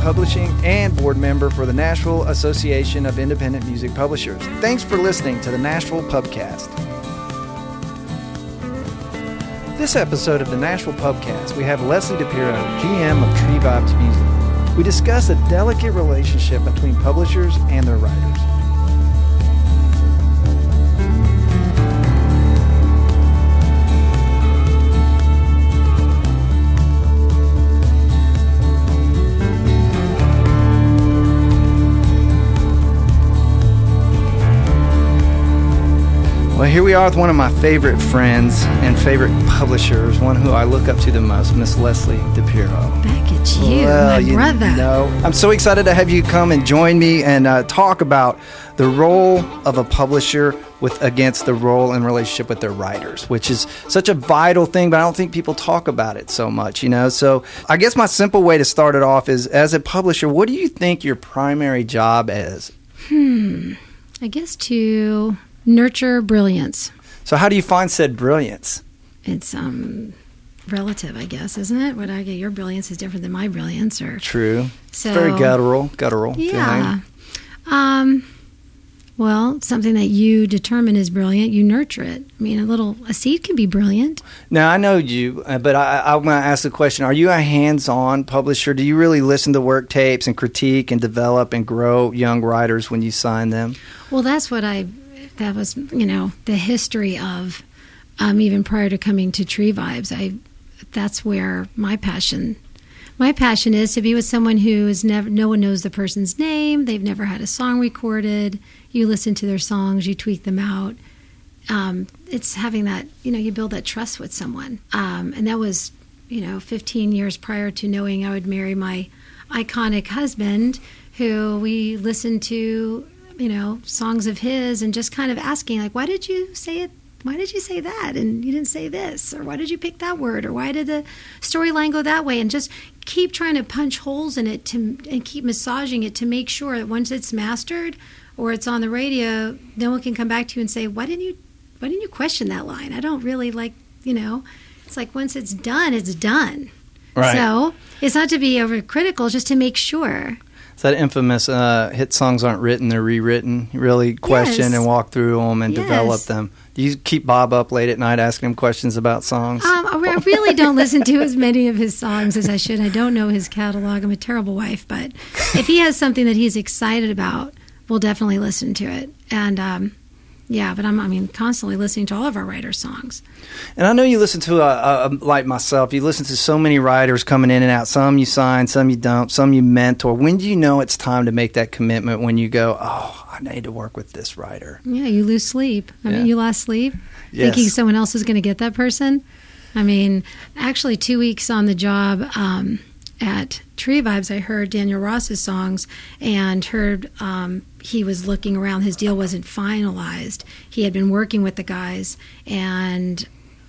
Publishing and board member for the Nashville Association of Independent Music Publishers. Thanks for listening to the Nashville Pubcast. This episode of the Nashville Pubcast, we have Leslie DiPiro, GM of Tree Vibez Music. We discuss the delicate relationship between publishers and their writers. Well, here we are with one of my favorite friends and favorite publishers, one who I look up to the most, Miss Leslie DiPiro. Back at you, Well, my you brother. know, I'm so excited to have you come and join me and uh, talk about the role of a publisher with against the role and relationship with their writers, which is such a vital thing, but I don't think people talk about it so much, you know. So I guess my simple way to start it off is as a publisher, what do you think your primary job is? Hmm. I guess to nurture brilliance. So how do you find said brilliance? It's um relative, I guess, isn't it? What I get your brilliance is different than my brilliance or True. so Very guttural, guttural. Yeah. feeling. Um well, something that you determine is brilliant, you nurture it. I mean, a little a seed can be brilliant. Now I know you, uh, but I, I want to ask the question: Are you a hands-on publisher? Do you really listen to work tapes and critique and develop and grow young writers when you sign them? Well, that's what I. That was, you know, the history of, um, even prior to coming to Tree Vibez. I, that's where my passion, my passion is to be with someone who is never. No one knows the person's name. They've never had a song recorded. You listen to their songs. You tweak them out. Um, it's having that, you know, you build that trust with someone. Um, and that was, you know, 15 years prior to knowing I would marry my iconic husband, who we listened to, you know, songs of his and just kind of asking, like, why did you say it? Why did you say that? And you didn't say this? Or why did you pick that word? Or why did the storyline go that way? And just keep trying to punch holes in it to, and keep massaging it to make sure that once it's mastered or it's on the radio, no one can come back to you and say, why didn't you why didn't you question that line? I don't really like, you know, it's like once it's done, it's done. Right. So it's not to be overcritical, just to make sure. It's that infamous uh, hit songs aren't written; they're rewritten. You really question Yes. and walk through them and Yes. develop them. Do you keep Bob up late at night asking him questions about songs? Um, I really don't listen to as many of his songs as I should. I don't know his catalog. I'm a terrible wife, but if he has something that he's excited about, we'll definitely listen to it. And um, yeah, but I'm, I mean, constantly listening to all of our writers' songs. And I know you listen to, uh, uh, like myself, you listen to so many writers coming in and out. Some you sign, some you don't, some you mentor. When do you know it's time to make that commitment when you go, oh, I need to work with this writer? Yeah, you lose sleep. I Yeah. mean, you lost sleep Yes. thinking someone else is going to get that person. I mean, actually, two weeks on the job um, at Tree Vibez, I heard Daniel Ross's songs and heard um, he was looking around. His deal wasn't finalized. He had been working with the guys and.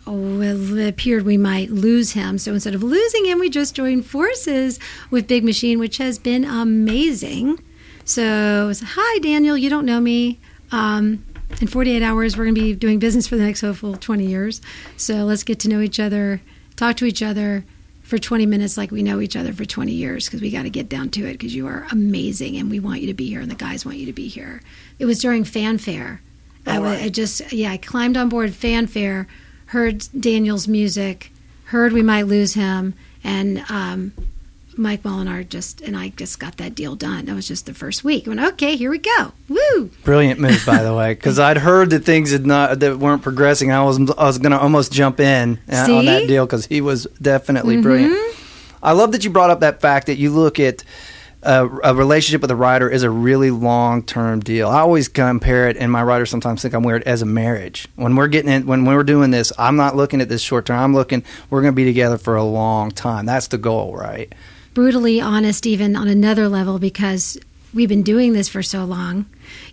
oh, It appeared we might lose him. So instead of losing him, we just joined forces with Big Machine, which has been amazing. So, was, hi, Daniel, you don't know me. Um, in 48 hours, we're going to be doing business for the next hopeful 20 years. So, let's get to know each other, talk to each other for 20 minutes like we know each other for 20 years because we got to get down to it because you are amazing and we want you to be here and the guys want you to be here. It was during Fan Fair. I, All right. I just, yeah, I climbed on board Fan Fair, heard Daniel's music, heard we might lose him, and um, Mike Molinar just and I just got that deal done. That was just the first week. I went, okay, here we go. Woo! Brilliant move, by the way, because I'd heard that things had not that weren't progressing. I was I was going to almost jump in uh, on that deal because he was definitely Mhm. brilliant. I love that you brought up that fact that you look at uh, a relationship with a writer is a really long term deal. I always compare it, and my writers sometimes think I'm weird as a marriage. When we're getting in, when we're doing this, I'm not looking at this short term. I'm looking we're going to be together for a long time. That's the goal, right? Brutally honest even on another level because we've been doing this for so long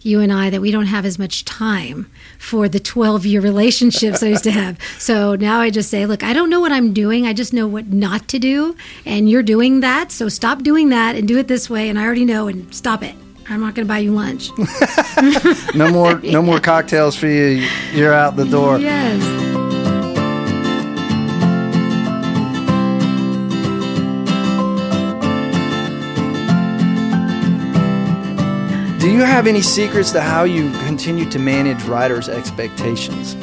you and i that we don't have as much time for the 12 year relationships i used to have. So now i just say look i don't know what i'm doing. I just know what not to do and you're doing that so stop doing that and do it this way and i already know and stop it. I'm not going to buy you lunch. No more no more cocktails for you. You're out the door. yes Do you have any secrets to how you continue to manage writers' expectations?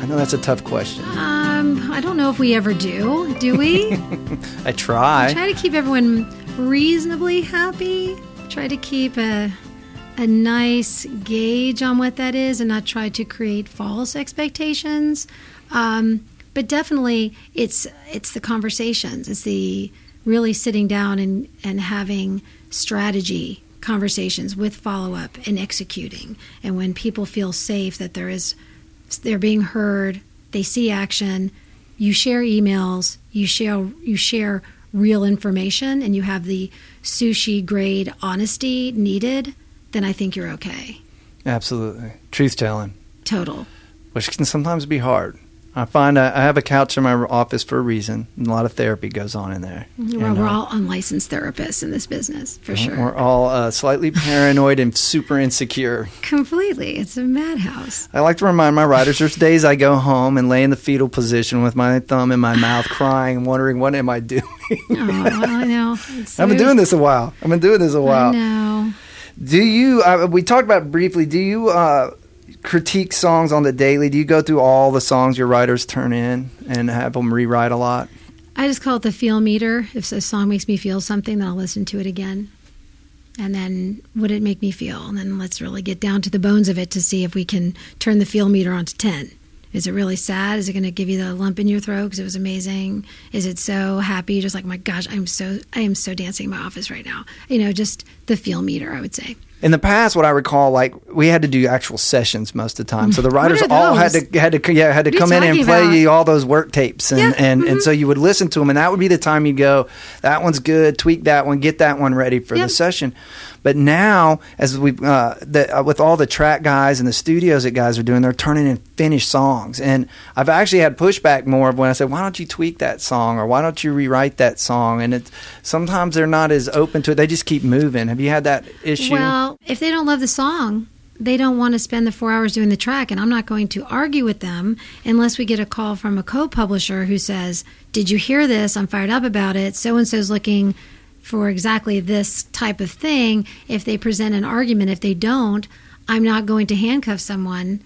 I know that's a tough question. Um, I don't know if we ever do. Do we? I try. try to keep everyone reasonably happy. Try to keep a a nice gauge on what that is, and not try to create false expectations. Um, but definitely, it's it's the conversations. It's the really sitting down and and having strategy conversations with follow up and executing. And when people feel safe that there is they're being heard, they see action, you share emails, you share you share real information and you have the sushi grade honesty needed, then I think you're okay. Absolutely. Truth telling. Total. Which can sometimes be hard. I find I, I have a couch in my office for a reason. And a lot of therapy goes on in there. Well, And, we're uh, all unlicensed therapists in this business, for sure. We're all uh, slightly paranoid and super insecure. Completely. It's a madhouse. I like to remind my writers there's days I go home and lay in the fetal position with my thumb in my mouth, crying and wondering, what am I doing? Oh, I know. It's I've been doing this a while. I've been doing this a while. know. Do you? Uh, we talked about it briefly. Do you uh, critique songs on the daily? Do you go through all the songs your writers turn in and have them rewrite a lot? I just call it the feel meter. If a song makes me feel something, then I'll listen to it again. And then would it make me feel? And then let's really get down to the bones of it to see if we can turn the feel meter onto 10. Is it really sad? Is it going to give you the lump in your throat because it was amazing? Is it so happy? Just like, my gosh, I'm so, I am so dancing in my office right now. You know, just the feel meter, I would say. In the past, what I recall, like we had to do actual sessions most of the time, so the writers all had to had to yeah had to What are you come in and play about? you all those work tapes, and Yeah, and, mhm. and so you would listen to them, and that would be the time you go, that one's good, tweak that one, get that one ready for Yep. the session. But now, as we uh, uh, with all the track guys and the studios that guys are doing, they're turning in finished songs, and I've actually had pushback more of when I said, why don't you tweak that song or why don't you rewrite that song, and it's sometimes they're not as open to it. They just keep moving. Have you had that issue? Well, if they don't love the song, they don't want to spend the four hours doing the track, and I'm not going to argue with them unless we get a call from a co-publisher who says, "Did you hear this? I'm fired up about it. So and so's looking for exactly this type of thing." If they present an argument, if they don't, I'm not going to handcuff someone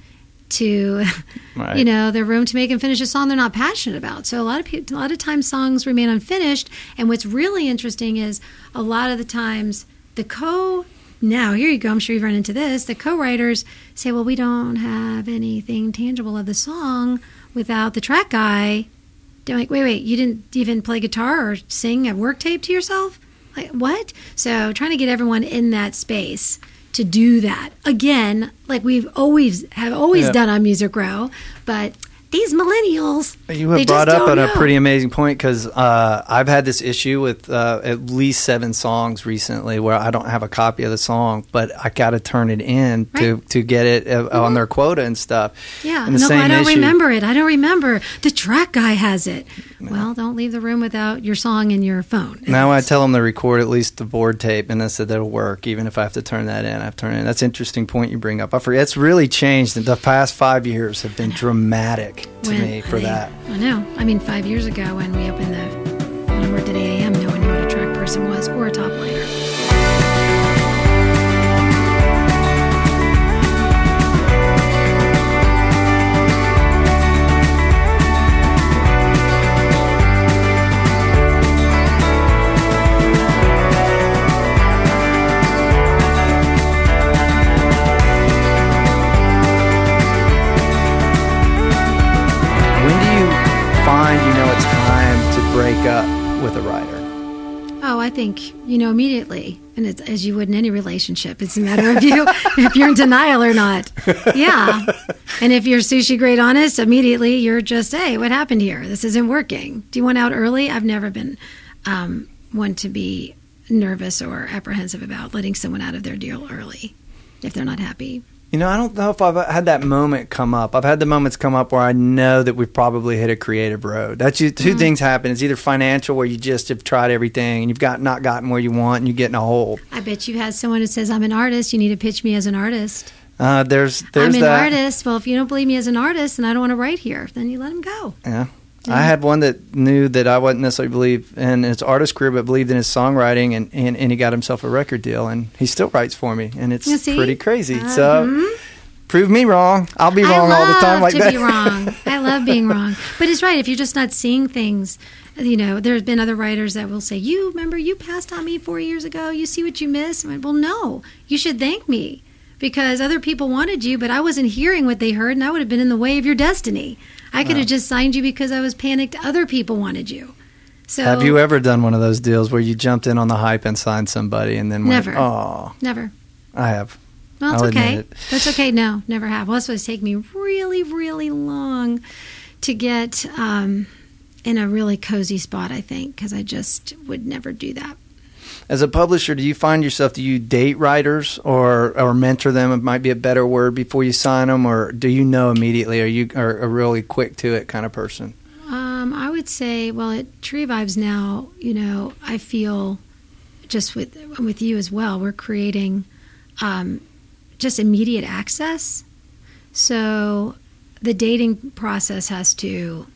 to Right. you know their room to make them finish a song they're not passionate about so a lot of people a lot of times songs remain unfinished and what's really interesting is a lot of the times the co now here you go i'm sure you've run into this the co-writers say well we don't have anything tangible of the song without the track guy they're like wait wait you didn't even play guitar or sing a work tape to yourself like what? So trying to get everyone in that space to do that. Again like we've always have always Yeah. done on music row but these millennials You they have brought up on a pretty amazing point because uh, I've had this issue with uh, at least seven songs recently where I don't have a copy of the song, but I got to turn it in to, Right. to get it uh, on their quota and stuff. yeah And no i don't issue- remember it. I don't remember. The track guy has it well don't leave the room without your song and your phone Now I tell them to record at least the board tape, and I said that'll work, even if I have to turn that in. I have turned it in. That's an interesting point you bring up. I forget. It's really changed. The past five years have been dramatic to When- me for I- that. I know. I mean, five years ago when we opened the, when I worked at 8 a.m., no one knew what a track person was or a top liner. Up with a writer? Oh, I think you know immediately, and it's as you would in any relationship. It's a matter of you if you're in denial or not. Yeah, and if you're sushi grade honest, immediately you're just, hey, what happened here? This isn't working. Do you want out early? I've never been um, one to be nervous or apprehensive about letting someone out of their deal early if they're not happy. You know, I don't know if I've had that moment come up. I've had the moments come up where I know that we've probably hit a creative road. That's you, 2 things happen. It's either financial, where you just have tried everything and you've got not gotten where you want, and you get in a hole. I bet you had someone who says, I'm an artist. You need to pitch me as an artist. Uh, there's there's I'm an that. artist. Well, if you don't believe me as an artist and I don't want to write here, then you let him go. Yeah. I had one that knew that I wasn't necessarily believe in his artist career, but believed in his songwriting, and, and, and he got himself a record deal, and he still writes for me, and it's pretty crazy. Uh, so prove me wrong. I'll be wrong all the time love like to that. be wrong. I love being wrong. But it's right. If you're just not seeing things, you know, there's been other writers that will say, You remember you passed on me four years ago? You see what you missed? Went, Well, no. You should thank me because other people wanted you, but I wasn't hearing what they heard and I would have been in the way of your destiny. I could have just signed you because I was panicked other people wanted you. So Have you ever done one of those deals where you jumped in on the hype and signed somebody, and then Never. went, "Oh, never. I have." Well, it's I'll admit okay. it. That's okay. No, never have. Well, that's what's taken me really, really long to get um, in a really cozy spot, I think, because I just would never do that. As a publisher, do you find yourself do you date writers or or mentor them? It might be a better word before you sign them, or do you know immediately? Are you are a really quick to it kind of person? Um, I would say, well, at Tree Vibez now, you know, I feel just with with you as well. We're creating um, just immediate access. So the dating process has to,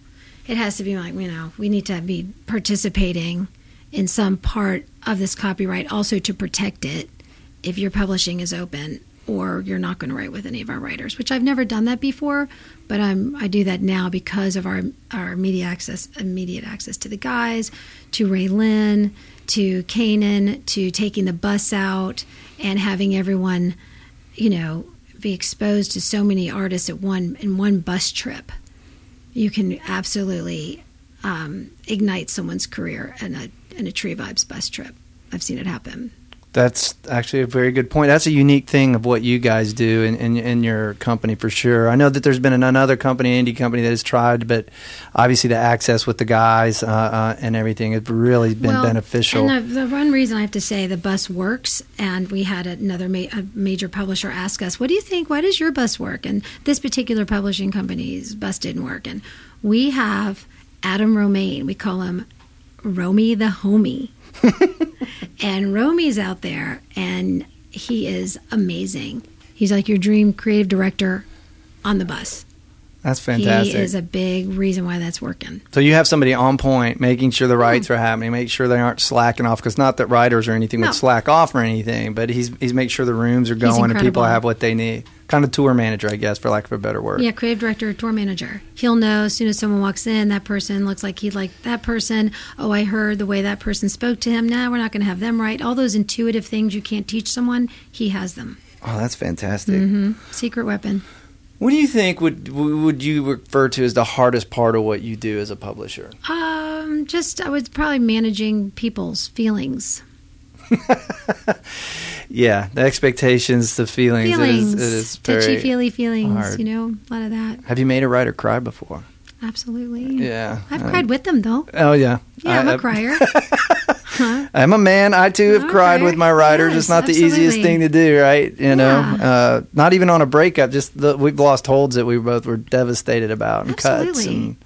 it has to be like you know, we need to be participating in some part of this copyright, also to protect it if your publishing is open or you're not going to write with any of our writers, which I've never done that before, but I'm I do that now because of our our media access, immediate access to the guys, to RaeLynn, to Canaan, to taking the bus out and having everyone, you know, be exposed to so many artists at one in one bus trip. You can absolutely um, ignite someone's career in a in a Tree Vibez bus trip. I've seen it happen. That's actually a very good point. That's a unique thing of what you guys do in, in, in your company for sure. I know that there's been another company, indie company, that has tried, but obviously the access with the guys uh, uh, and everything has really been Well, beneficial. And the, the one reason I have to say the bus works, and we had another ma- a major publisher ask us, "What do you think? Why does your bus work?" And this particular publishing company's bus didn't work, and we have Adam Romaine. We call him Romy the homie, and Romy's out there, and he is amazing. He's like your dream creative director on the bus. That's fantastic. He is a big reason why that's working. So you have somebody on point, making sure the rights are happening, make sure they aren't slacking off. Because not that writers or anything No. would slack off or anything, but he's he's make sure the rooms are going and people have what they need. Kind of tour manager, I guess, for lack of a better word. Yeah, creative director, tour manager. He'll know as soon as someone walks in, that person looks like he'd like that person. Oh, I heard the way that person spoke to him. Now we're not going to have them right. All those intuitive things you can't teach someone, he has them. Oh, that's fantastic. hmm Secret weapon. What do you think would would you refer to as the hardest part of what you do as a publisher? Um, just I was probably managing people's feelings. Yeah, the expectations, the feelings. Feelings, It is, it is touchy feely feelings. hard. You know, a lot of that. Have you made a writer cry before? Absolutely. Yeah. I've Uh, cried with them though. Oh yeah. Yeah, I'm I- a crier. Huh? I'm a man. I too have cried with my writers. Yes, it's not the easiest thing to do, right? You know, Yeah. uh, not even on a breakup. Just the, we've lost holds that we both were devastated about and cuts. And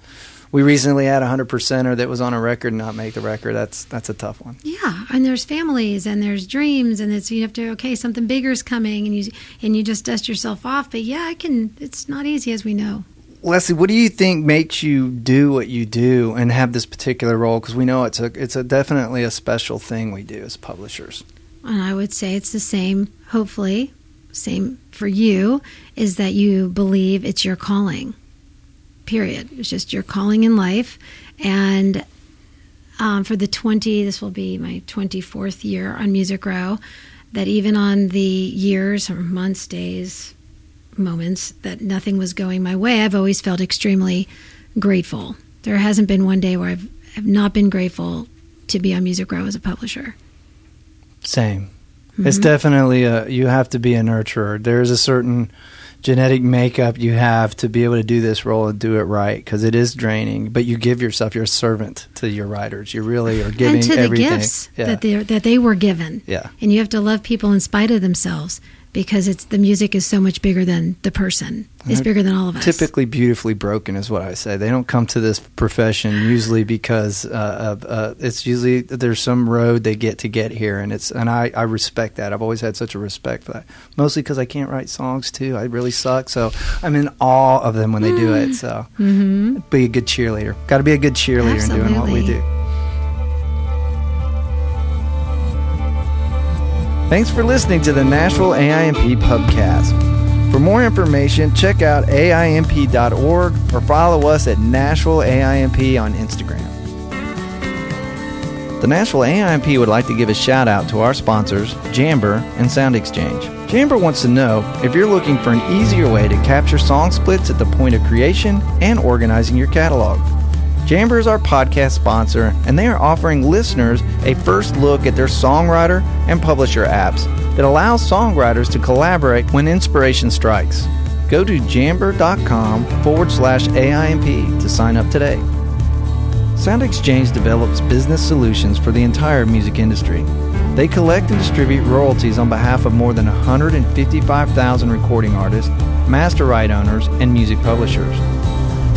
we recently had a hundred percenter that was on a record and not make the record. That's that's a tough one. Yeah, and there's families and there's dreams and it's you have to okay something bigger is coming and you and you just dust yourself off. But yeah, I can. It's not easy as we know. Leslie, what do you think makes you do what you do and have this particular role? Because we know it's a it's a definitely a special thing we do as publishers. And I would say it's the same. Hopefully, same for you is that you believe it's your calling. Period. It's just your calling in life, and um, for the twenty, this will be my twenty fourth year on Music Row. That even on the years or months, days, moments that nothing was going my way, I've always felt extremely grateful. There hasn't been one day where I've, have not been grateful to be on Music Row as a publisher. Same. It's Mhm. definitely a you have to be a nurturer. There's a certain genetic makeup you have to be able to do this role and do it right because it is draining. But you give yourself, you're a servant to your writers. You really are giving and to the everything. gifts yeah. that they that they were given. yeah. And you have to love people in spite of themselves. Because it's the music is so much bigger than the person. It's bigger than all of us. Typically, beautifully broken is what I say. They don't come to this profession usually because uh, of, uh, it's usually there's some road they get to get here, and it's and I, I respect that. I've always had such a respect for that. Mostly because I can't write songs too. I really suck, so I'm in awe of them when they do it. So hmm be a good cheerleader. Got to be a good cheerleader in doing what we do. Thanks for listening to the Nashville AIMP Pubcast. For more information, check out AIMP.org or follow us at Nashville AIMP on Instagram. The Nashville AIMP would like to give a shout out to our sponsors, Jamber and SoundExchange. Jamber wants to know if you're looking for an easier way to capture song splits at the point of creation and organizing your catalog. Jamber is our podcast sponsor, and they are offering listeners a first look at their songwriter and publisher apps that allow songwriters to collaborate when inspiration strikes. Go to jamber.com forward slash AIMP to sign up today. SoundExchange develops business solutions for the entire music industry. They collect and distribute royalties on behalf of more than 155,000 recording artists, master right owners, and music publishers.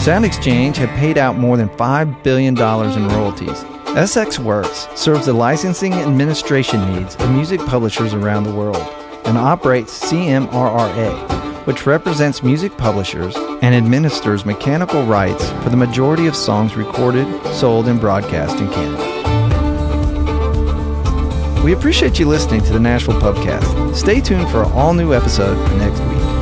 SoundExchange have paid out more than $5 billion in royalties. SX Works serves the licensing and administration needs of music publishers around the world and operates CMRRA, which represents music publishers and administers mechanical rights for the majority of songs recorded, sold, and broadcast in Canada. We appreciate you listening to the Nashville Pubcast. Stay tuned for an all new episode next week.